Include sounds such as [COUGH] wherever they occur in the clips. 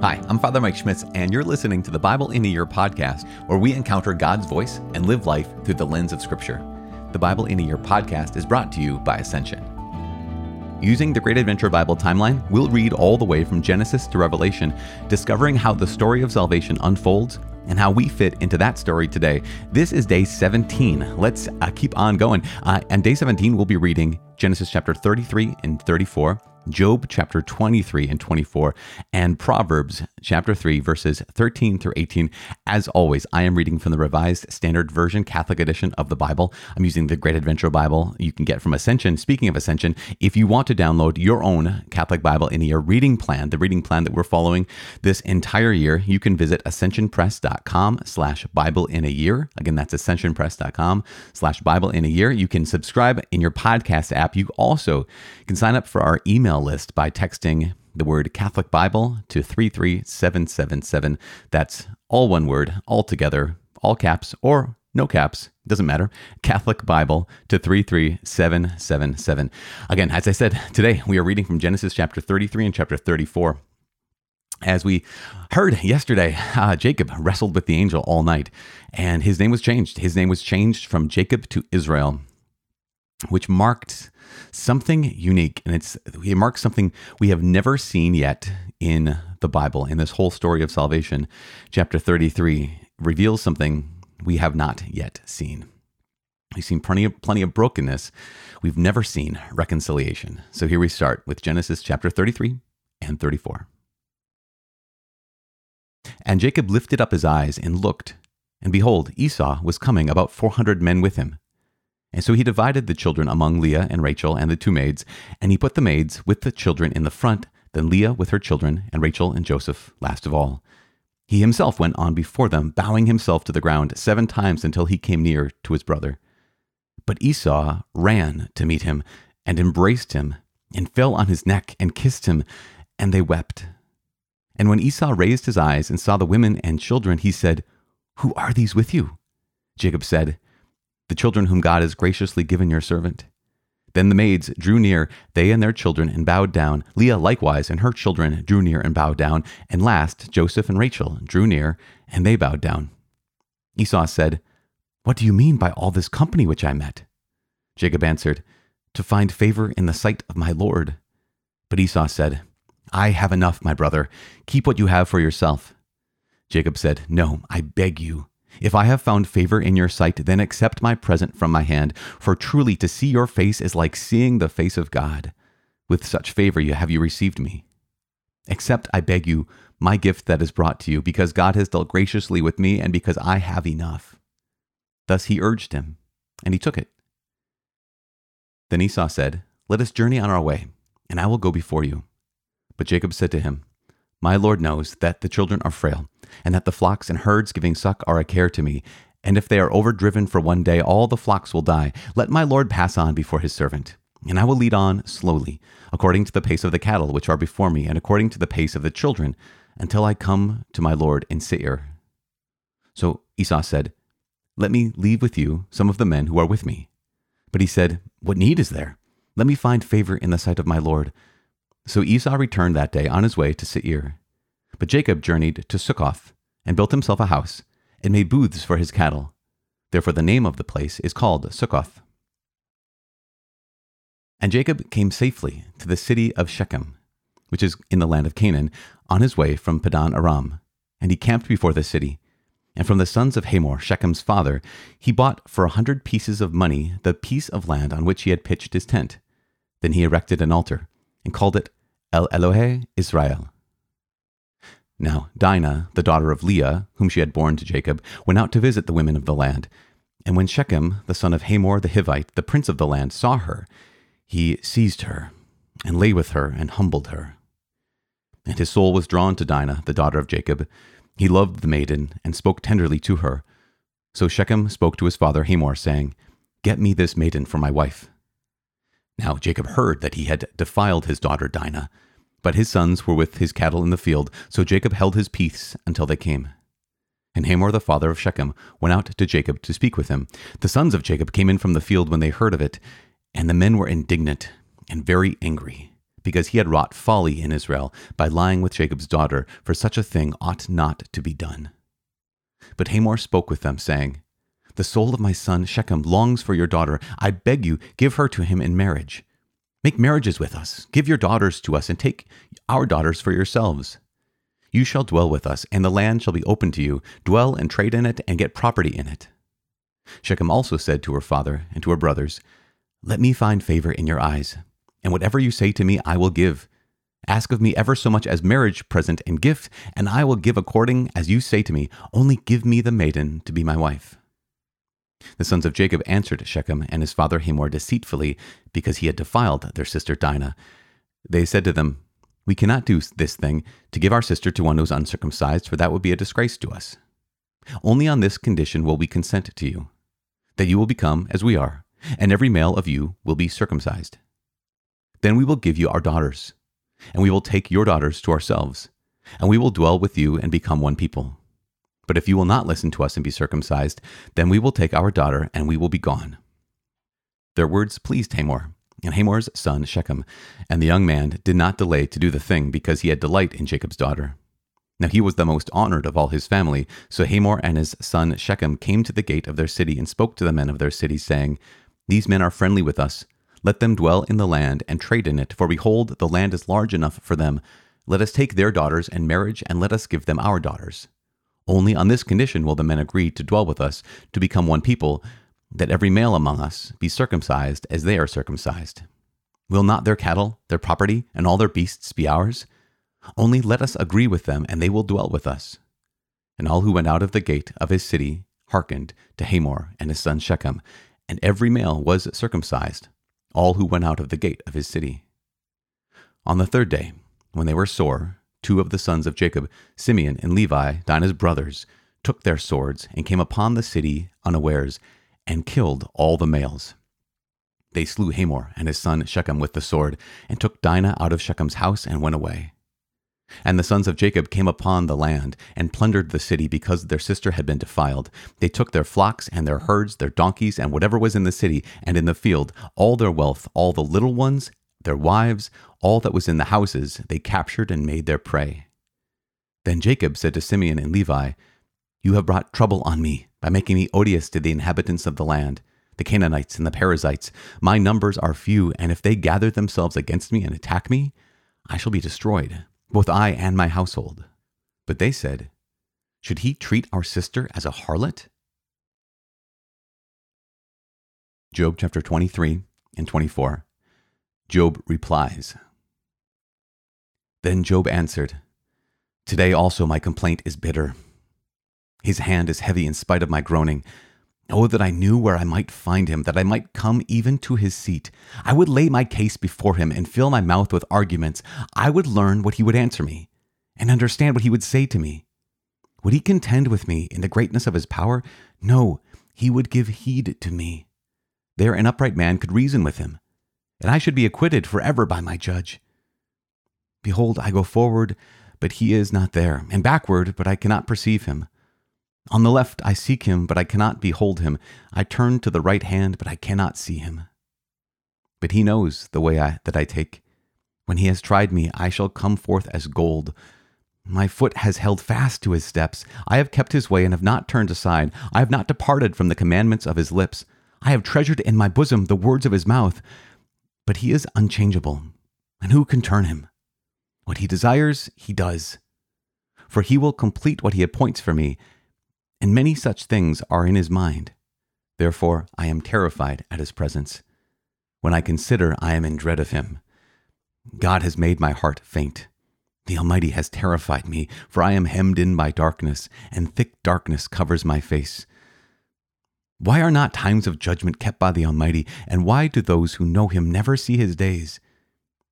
Hi, I'm Father Mike Schmitz, and you're listening to the Bible in a Year podcast, where we encounter God's voice and live life through the lens of Scripture. The Bible in a Year podcast is brought to you by Ascension. Using the Great Adventure Bible timeline, we'll read all the way from Genesis to Revelation, discovering how the story of salvation unfolds and how we fit into that story today. This is day 17. Let's uh, keep on going. Uh, and day 17, we'll be reading Genesis chapter 33 and 34. Job chapter 23 and 24, and Proverbs chapter 3, verses 13 through 18. As always, I am reading from the Revised Standard Version Catholic edition of the Bible. I'm using the Great Adventure Bible you can get from Ascension. Speaking of Ascension, if you want to download your own Catholic Bible in a year reading plan, the reading plan that we're following this entire year, you can visit ascensionpress.com slash Bible in a year. Again, that's ascensionpress.com slash Bible in a year. You can subscribe in your podcast app. You also can sign up for our email email list by texting the word Catholic Bible to 33777. That's all one word, all together, all caps or no caps, doesn't matter. Catholic Bible to 33777. Again, as I said, today we are reading from Genesis chapter 33 and chapter 34. As we heard yesterday, uh, Jacob wrestled with the angel all night, and his name was changed. His name was changed from Jacob to Israel, which marked something unique, and it's it marks something we have never seen yet in the Bible. In this whole story of salvation, chapter 33 reveals something we have not yet seen. We've seen plenty of, plenty of brokenness. We've never seen reconciliation. So here we start with Genesis chapter 33 and 34. And Jacob lifted up his eyes and looked, and behold, Esau was coming, about 400 men with him. And so he divided the children among Leah and Rachel and the two maids, and he put the maids with the children in the front, then Leah with her children, and Rachel and Joseph last of all. He himself went on before them, bowing himself to the ground seven times until he came near to his brother. But Esau ran to meet him, and embraced him, and fell on his neck, and kissed him, and they wept. And when Esau raised his eyes and saw the women and children, he said, Who are these with you? Jacob said, the children whom God has graciously given your servant. Then the maids drew near, they and their children, and bowed down. Leah likewise and her children drew near and bowed down. And last, Joseph and Rachel drew near, and they bowed down. Esau said, What do you mean by all this company which I met? Jacob answered, To find favor in the sight of my Lord. But Esau said, I have enough, my brother. Keep what you have for yourself. Jacob said, No, I beg you. If I have found favor in your sight, then accept my present from my hand, for truly to see your face is like seeing the face of God. With such favor you have you received me. Accept, I beg you, my gift that is brought to you, because God has dealt graciously with me, and because I have enough. Thus he urged him, and he took it. Then Esau said, Let us journey on our way, and I will go before you. But Jacob said to him, My Lord knows that the children are frail and that the flocks and herds giving suck are a care to me. And if they are overdriven for one day, all the flocks will die. Let my Lord pass on before his servant. And I will lead on slowly, according to the pace of the cattle which are before me, and according to the pace of the children, until I come to my Lord in Seir. So Esau said, Let me leave with you some of the men who are with me. But he said, What need is there? Let me find favor in the sight of my Lord. So Esau returned that day on his way to Seir. But Jacob journeyed to Succoth, and built himself a house, and made booths for his cattle. Therefore the name of the place is called Succoth. And Jacob came safely to the city of Shechem, which is in the land of Canaan, on his way from Padan Aram. And he camped before the city. And from the sons of Hamor, Shechem's father, he bought for a hundred pieces of money the piece of land on which he had pitched his tent. Then he erected an altar, and called it El Elohe Israel. Now Dinah, the daughter of Leah, whom she had borne to Jacob, went out to visit the women of the land. And when Shechem, the son of Hamor the Hivite, the prince of the land, saw her, he seized her, and lay with her, and humbled her. And his soul was drawn to Dinah, the daughter of Jacob. He loved the maiden, and spoke tenderly to her. So Shechem spoke to his father Hamor, saying, Get me this maiden for my wife. Now Jacob heard that he had defiled his daughter Dinah, but his sons were with his cattle in the field, so Jacob held his peace until they came. And Hamor the father of Shechem went out to Jacob to speak with him. The sons of Jacob came in from the field when they heard of it, and the men were indignant and very angry, because he had wrought folly in Israel by lying with Jacob's daughter, for such a thing ought not to be done. But Hamor spoke with them, saying, The soul of my son Shechem longs for your daughter. I beg you, give her to him in marriage. Make marriages with us, give your daughters to us, and take our daughters for yourselves. You shall dwell with us, and the land shall be open to you. Dwell and trade in it, and get property in it. Shechem also said to her father and to her brothers, Let me find favor in your eyes and whatever you say to me, I will give. Ask of me ever so much as marriage present and gift, and I will give according as you say to me. Only give me the maiden to be my wife. The sons of Jacob answered Shechem and his father Hamor deceitfully, because he had defiled their sister Dinah. They said to them, We cannot do this thing to give our sister to one who is uncircumcised, for that would be a disgrace to us. Only on this condition will we consent to you, that you will become as we are, and every male of you will be circumcised. Then we will give you our daughters, and we will take your daughters to ourselves, and we will dwell with you and become one people. But if you will not listen to us and be circumcised, then we will take our daughter and we will be gone. Their words pleased Hamor, and Hamor's son Shechem, and the young man did not delay to do the thing because he had delight in Jacob's daughter. Now he was the most honored of all his family, so Hamor and his son Shechem came to the gate of their city and spoke to the men of their city, saying, These men are friendly with us let them dwell in the land and trade in it, for behold, the land is large enough for them. Let us take their daughters in marriage, and let us give them our daughters. Only on this condition will the men agree to dwell with us, to become one people, that every male among us be circumcised as they are circumcised. Will not their cattle, their property, and all their beasts be ours? Only let us agree with them, and they will dwell with us. And all who went out of the gate of his city hearkened to Hamor and his son Shechem, and every male was circumcised all who went out of the gate of his city. On the third day, when they were sore, two of the sons of Jacob, Simeon and Levi, Dinah's brothers, took their swords and came upon the city unawares and killed all the males. They slew Hamor and his son Shechem with the sword, and took Dinah out of Shechem's house and went away. And the sons of Jacob came upon the land and plundered the city because their sister had been defiled. They took their flocks and their herds, their donkeys, and whatever was in the city and in the field, all their wealth, all the little ones, their wives, all that was in the houses, they captured and made their prey. Then Jacob said to Simeon and Levi, You have brought trouble on me by making me odious to the inhabitants of the land, the Canaanites and the Perizzites. My numbers are few, and if they gather themselves against me and attack me, I shall be destroyed both I and my household. But they said, Should he treat our sister as a harlot? Job chapter 23 and 24. Job replies. Then Job answered, Today also my complaint is bitter. His hand is heavy in spite of my groaning. Oh, that I knew where I might find him, that I might come even to his seat. I would lay my case before him and fill my mouth with arguments. I would learn what he would answer me and understand what he would say to me. Would he contend with me in the greatness of his power? No, he would give heed to me. There an upright man could reason with him, and I should be acquitted forever by my judge. Behold, I go forward, but he is not there, and backward, but I cannot perceive him. On the left I seek him, but I cannot behold him. I turn to the right hand, but I cannot see him. But he knows the way I, that I take. When he has tried me, I shall come forth as gold. My foot has held fast to his steps. I have kept his way and have not turned aside. I have not departed from the commandments of his lips. I have treasured in my bosom the words of his mouth. But he is unchangeable, and who can turn him? What he desires, he does. For he will complete what he appoints for me and many such things are in his mind. Therefore, I am terrified at his presence. When I consider, I am in dread of him. God has made my heart faint. The Almighty has terrified me, for I am hemmed in by darkness, and thick darkness covers my face. Why are not times of judgment kept by the Almighty, and why do those who know him never see his days?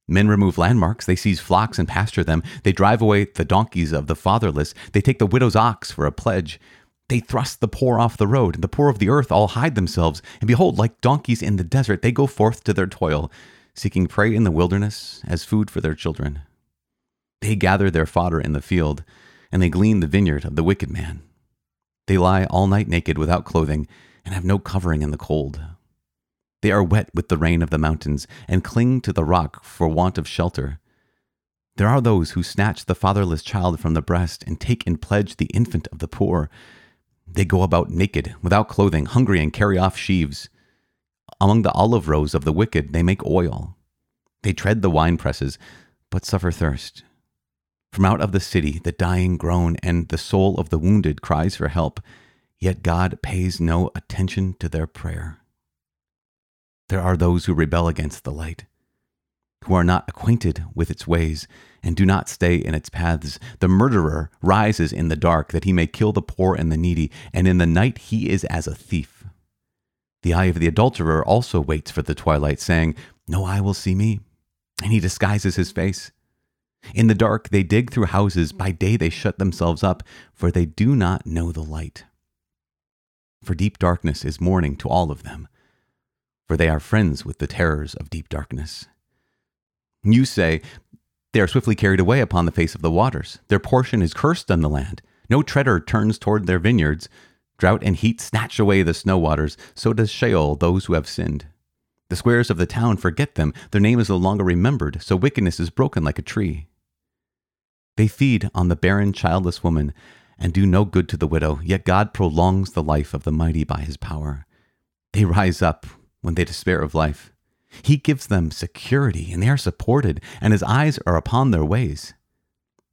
Men remove landmarks, they seize flocks and pasture them, they drive away the donkeys of the fatherless, they take the widow's ox for a pledge. They thrust the poor off the road, and the poor of the earth all hide themselves. And behold, like donkeys in the desert, they go forth to their toil, seeking prey in the wilderness as food for their children. They gather their fodder in the field, and they glean the vineyard of the wicked man. They lie all night naked without clothing, and have no covering in the cold. They are wet with the rain of the mountains and cling to the rock for want of shelter. There are those who snatch the fatherless child from the breast and take in pledge the infant of the poor. They go about naked, without clothing, hungry, and carry off sheaves. Among the olive rows of the wicked, they make oil. They tread the wine presses, but suffer thirst. From out of the city, the dying groan, and the soul of the wounded cries for help, yet God pays no attention to their prayer. There are those who rebel against the light who are not acquainted with its ways and do not stay in its paths. The murderer rises in the dark that he may kill the poor and the needy, and in the night he is as a thief. The eye of the adulterer also waits for the twilight, saying, No eye will see me. And he disguises his face. In the dark they dig through houses, by day they shut themselves up, for they do not know the light. For deep darkness is morning to all of them, for they are friends with the terrors of deep darkness. You say, They are swiftly carried away upon the face of the waters. Their portion is cursed on the land. No treader turns toward their vineyards. Drought and heat snatch away the snow waters. So does Sheol those who have sinned. The squares of the town forget them. Their name is no longer remembered. So wickedness is broken like a tree. They feed on the barren, childless woman and do no good to the widow. Yet God prolongs the life of the mighty by his power. They rise up when they despair of life. He gives them security, and they are supported, and his eyes are upon their ways.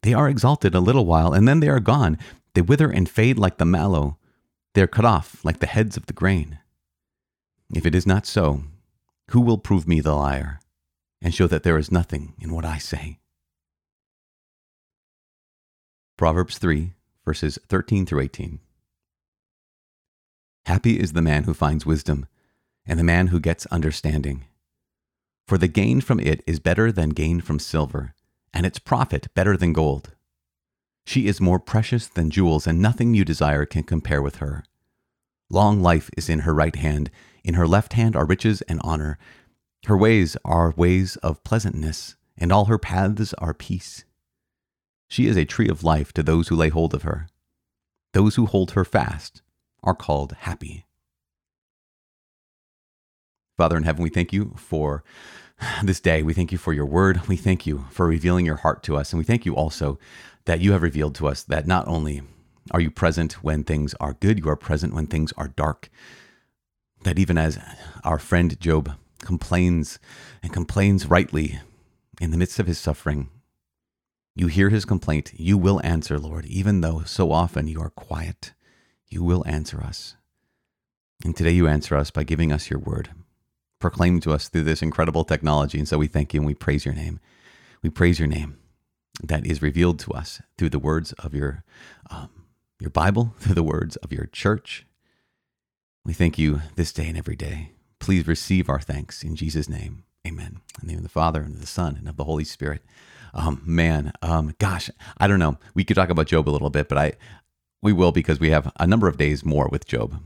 They are exalted a little while, and then they are gone. They wither and fade like the mallow. They are cut off like the heads of the grain. If it is not so, who will prove me the liar and show that there is nothing in what I say? Proverbs 3, verses 13 through 18. Happy is the man who finds wisdom, and the man who gets understanding for the gain from it is better than gain from silver, and its profit better than gold. She is more precious than jewels, and nothing you desire can compare with her. Long life is in her right hand, in her left hand are riches and honor. Her ways are ways of pleasantness, and all her paths are peace. She is a tree of life to those who lay hold of her. Those who hold her fast are called happy. Father in heaven, we thank you for this day. We thank you for your word. We thank you for revealing your heart to us. And we thank you also that you have revealed to us that not only are you present when things are good, you are present when things are dark. That even as our friend Job complains and complains rightly in the midst of his suffering, you hear his complaint. You will answer, Lord, even though so often you are quiet. You will answer us. And today you answer us by giving us your word proclaimed to us through this incredible technology. And so we thank you and we praise your name. We praise your name that is revealed to us through the words of your, um, your Bible, [LAUGHS] through the words of your church. We thank you this day and every day. Please receive our thanks in Jesus' name. Amen. In the name of the Father and of the Son and of the Holy Spirit. Um, man, um, gosh, I don't know. We could talk about Job a little bit, but I we will because we have a number of days more with Job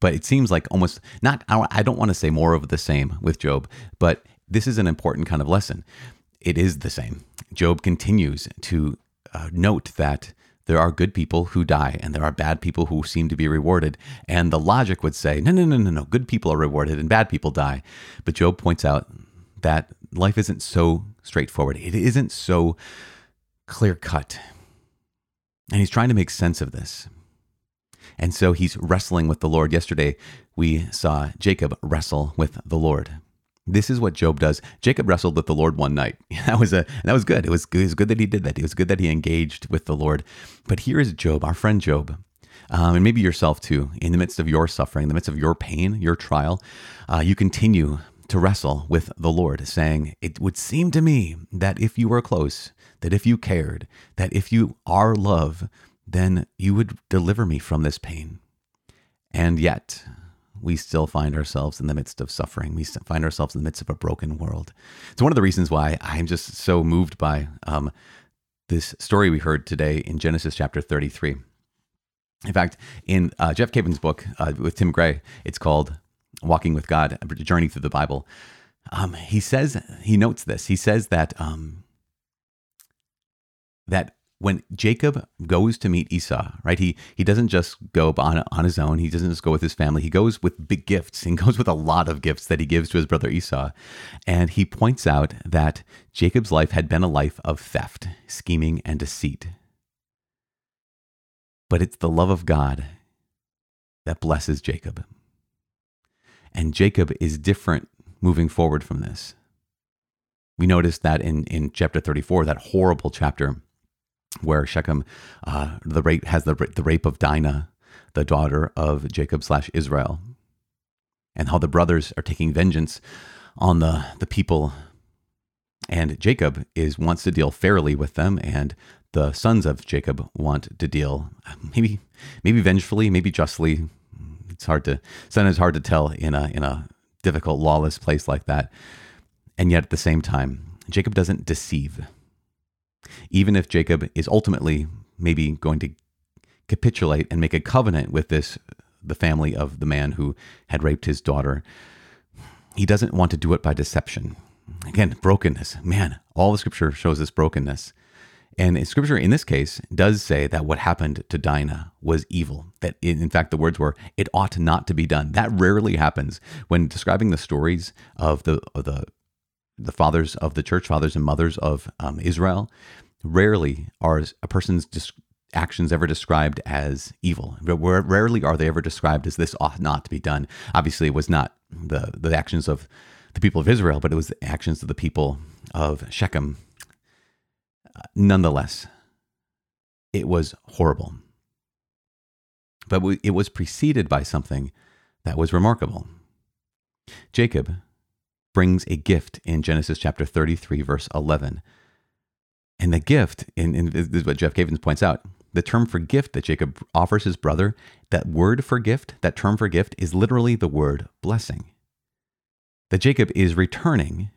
but it seems like almost not i don't want to say more of the same with job but this is an important kind of lesson. It is the same. Job continues to uh, note that there are good people who die and there are bad people who seem to be rewarded. And the logic would say no no no no no good people are rewarded and bad people die. But job points out that life isn't so straightforward. It isn't so clear cut and he's trying to make sense of this and so he's wrestling with the Lord. Yesterday, we saw Jacob wrestle with the Lord. This is what Job does. Jacob wrestled with the Lord one night. [LAUGHS] That was a that was good. It was good. It was good that he did that. It was good that he engaged with the Lord. But here is Job, our friend Job, um, and maybe yourself too. In the midst of your suffering, in the midst of your pain, your trial, uh, you continue to wrestle with the Lord, saying, "It would seem to me that if you were close, that if you cared, that if you are love, then you would deliver me from this pain. And yet, we still find ourselves in the midst of suffering. We find ourselves in the midst of a broken world. It's one of the reasons why I'm just so moved by um, this story we heard today in Genesis chapter 33. In fact, in uh, Jeff Cavins' book uh, with Tim Gray, it's called Walking with God, a journey through the Bible. Um, he says, he notes this. He says that um, that when Jacob goes to meet Esau, right? He he doesn't just go on on his own. He doesn't just go with his family. He goes with big gifts. [LAUGHS] He goes with a lot of gifts that he gives to his brother Esau, and he points out that Jacob's life had been a life of theft, scheming, and deceit. But it's the love of God that blesses Jacob, and Jacob is different moving forward from this. We notice that in in chapter thirty four, that horrible chapter where Shechem, uh, the rape has the the rape of Dinah, the daughter of Jacob slash Israel, and how the brothers are taking vengeance on the the people, and Jacob is wants to deal fairly with them, and the sons of Jacob want to deal maybe maybe vengefully, maybe justly. It's hard to sometimes hard to tell in a in a difficult lawless place like that, and yet at the same time, Jacob doesn't deceive even if Jacob is ultimately maybe going to capitulate and make a covenant with this the family of the man who had raped his daughter, he doesn't want to do it by deception. Again, brokenness. Man, all the scripture shows this brokenness. And scripture in this case does say that what happened to Dinah was evil. That in fact the words were, "It ought not to be done." That rarely happens when describing the stories of the of the the fathers of the church, fathers and mothers of um, Israel, rarely are a person's dis- actions ever described as evil. Rarely are they ever described as this ought not to be done. Obviously, it was not the, the actions of the people of Israel, but it was the actions of the people of Shechem. Uh, nonetheless, it was horrible. But it was preceded by something that was remarkable. Jacob brings a gift in Genesis chapter 33, verse 11. And the gift, and, this is what Jeff Cavins points out, the term for gift that Jacob offers his brother, that word for gift, that term for gift is literally the word blessing. That Jacob is returning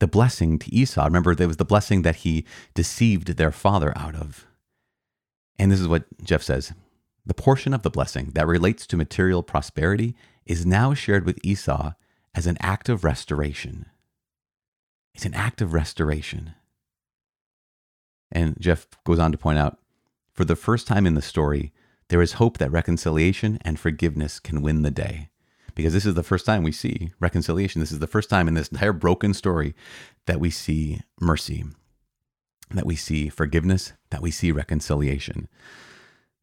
the blessing to Esau. Remember, there was the blessing that he deceived their father out of. And this is what Jeff says the portion of the blessing that relates to material prosperity is now shared with Esau as an act of restoration. It's an act of restoration. And Jeff goes on to point out for the first time in the story, there is hope that reconciliation and forgiveness can win the day. Because this is the first time we see reconciliation. This is the first time in this entire broken story that we see mercy, that we see forgiveness, that we see reconciliation.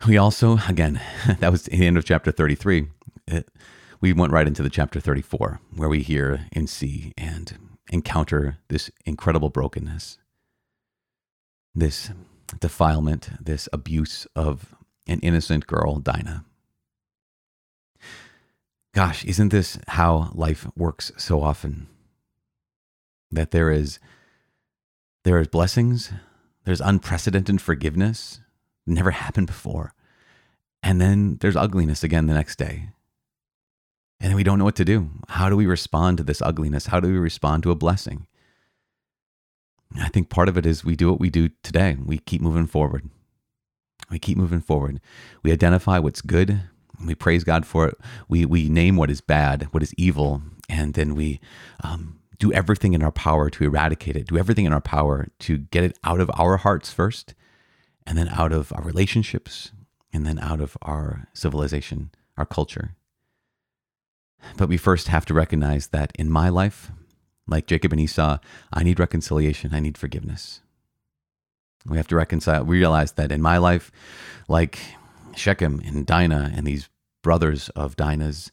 We also, again, [LAUGHS] that was the end of chapter 33. It, we went right into the chapter 34, where we hear and see and encounter this incredible brokenness, this defilement, this abuse of an innocent girl, Dinah. Gosh, isn't this how life works so often? That there is there is blessings, there's unprecedented forgiveness, never happened before. And then there's ugliness again the next day. And we don't know what to do. How do we respond to this ugliness? How do we respond to a blessing? I think part of it is we do what we do today. We keep moving forward. We keep moving forward. We identify what's good. We praise God for it. We, we name what is bad, what is evil, and then we um, do everything in our power to eradicate it, do everything in our power to get it out of our hearts first, and then out of our relationships, and then out of our civilization, our culture. But we first have to recognize that in my life, like Jacob and Esau, I need reconciliation, I need forgiveness. We have to reconcile, we realize that in my life, like Shechem and Dinah and these brothers of Dinah's,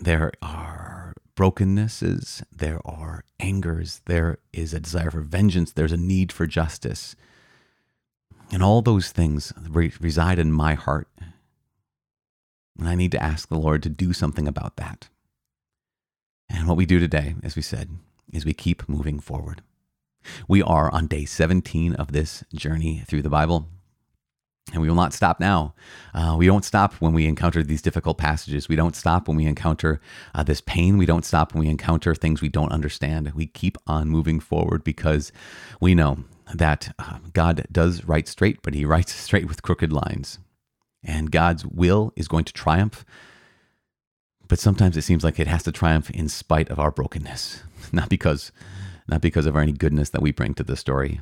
there are brokennesses, there are angers, there is a desire for vengeance, there's a need for justice. And all those things re- reside in my heart. And I need to ask the Lord to do something about that. And what we do today, as we said, is we keep moving forward. We are on day 17 of this journey through the Bible. And we will not stop now. Uh, we don't stop when we encounter these difficult passages. We don't stop when we encounter uh, this pain. We don't stop when we encounter things we don't understand. We keep on moving forward because we know that uh, God does write straight, but He writes [LAUGHS] straight with crooked lines and God's will is going to triumph. But sometimes it seems like it has to triumph in spite of our brokenness, [LAUGHS] not because, not because of any goodness that we bring to the story,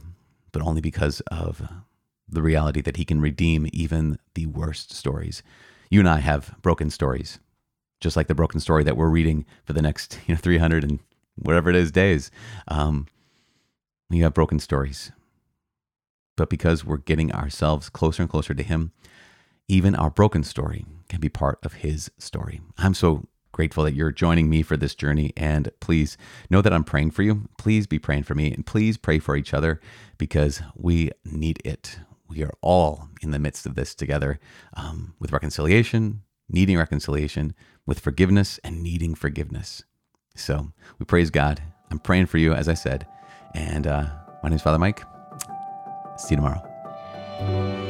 but only because of the reality that He can redeem even the worst stories. You and I have broken stories, just like the broken story that we're reading for the next you know 300 and whatever it is days. Um, you have broken stories. But because we're getting ourselves closer and closer to Him, even our broken story can be part of His story. I'm so grateful that you're joining me for this journey. And please know that I'm praying for you. Please be praying for me and please pray for each other because we need it. We are all in the midst of this together um, with reconciliation, needing reconciliation, with forgiveness and needing forgiveness. So we praise God. I'm praying for you, as I said. And uh, my name is Father Mike. See you tomorrow.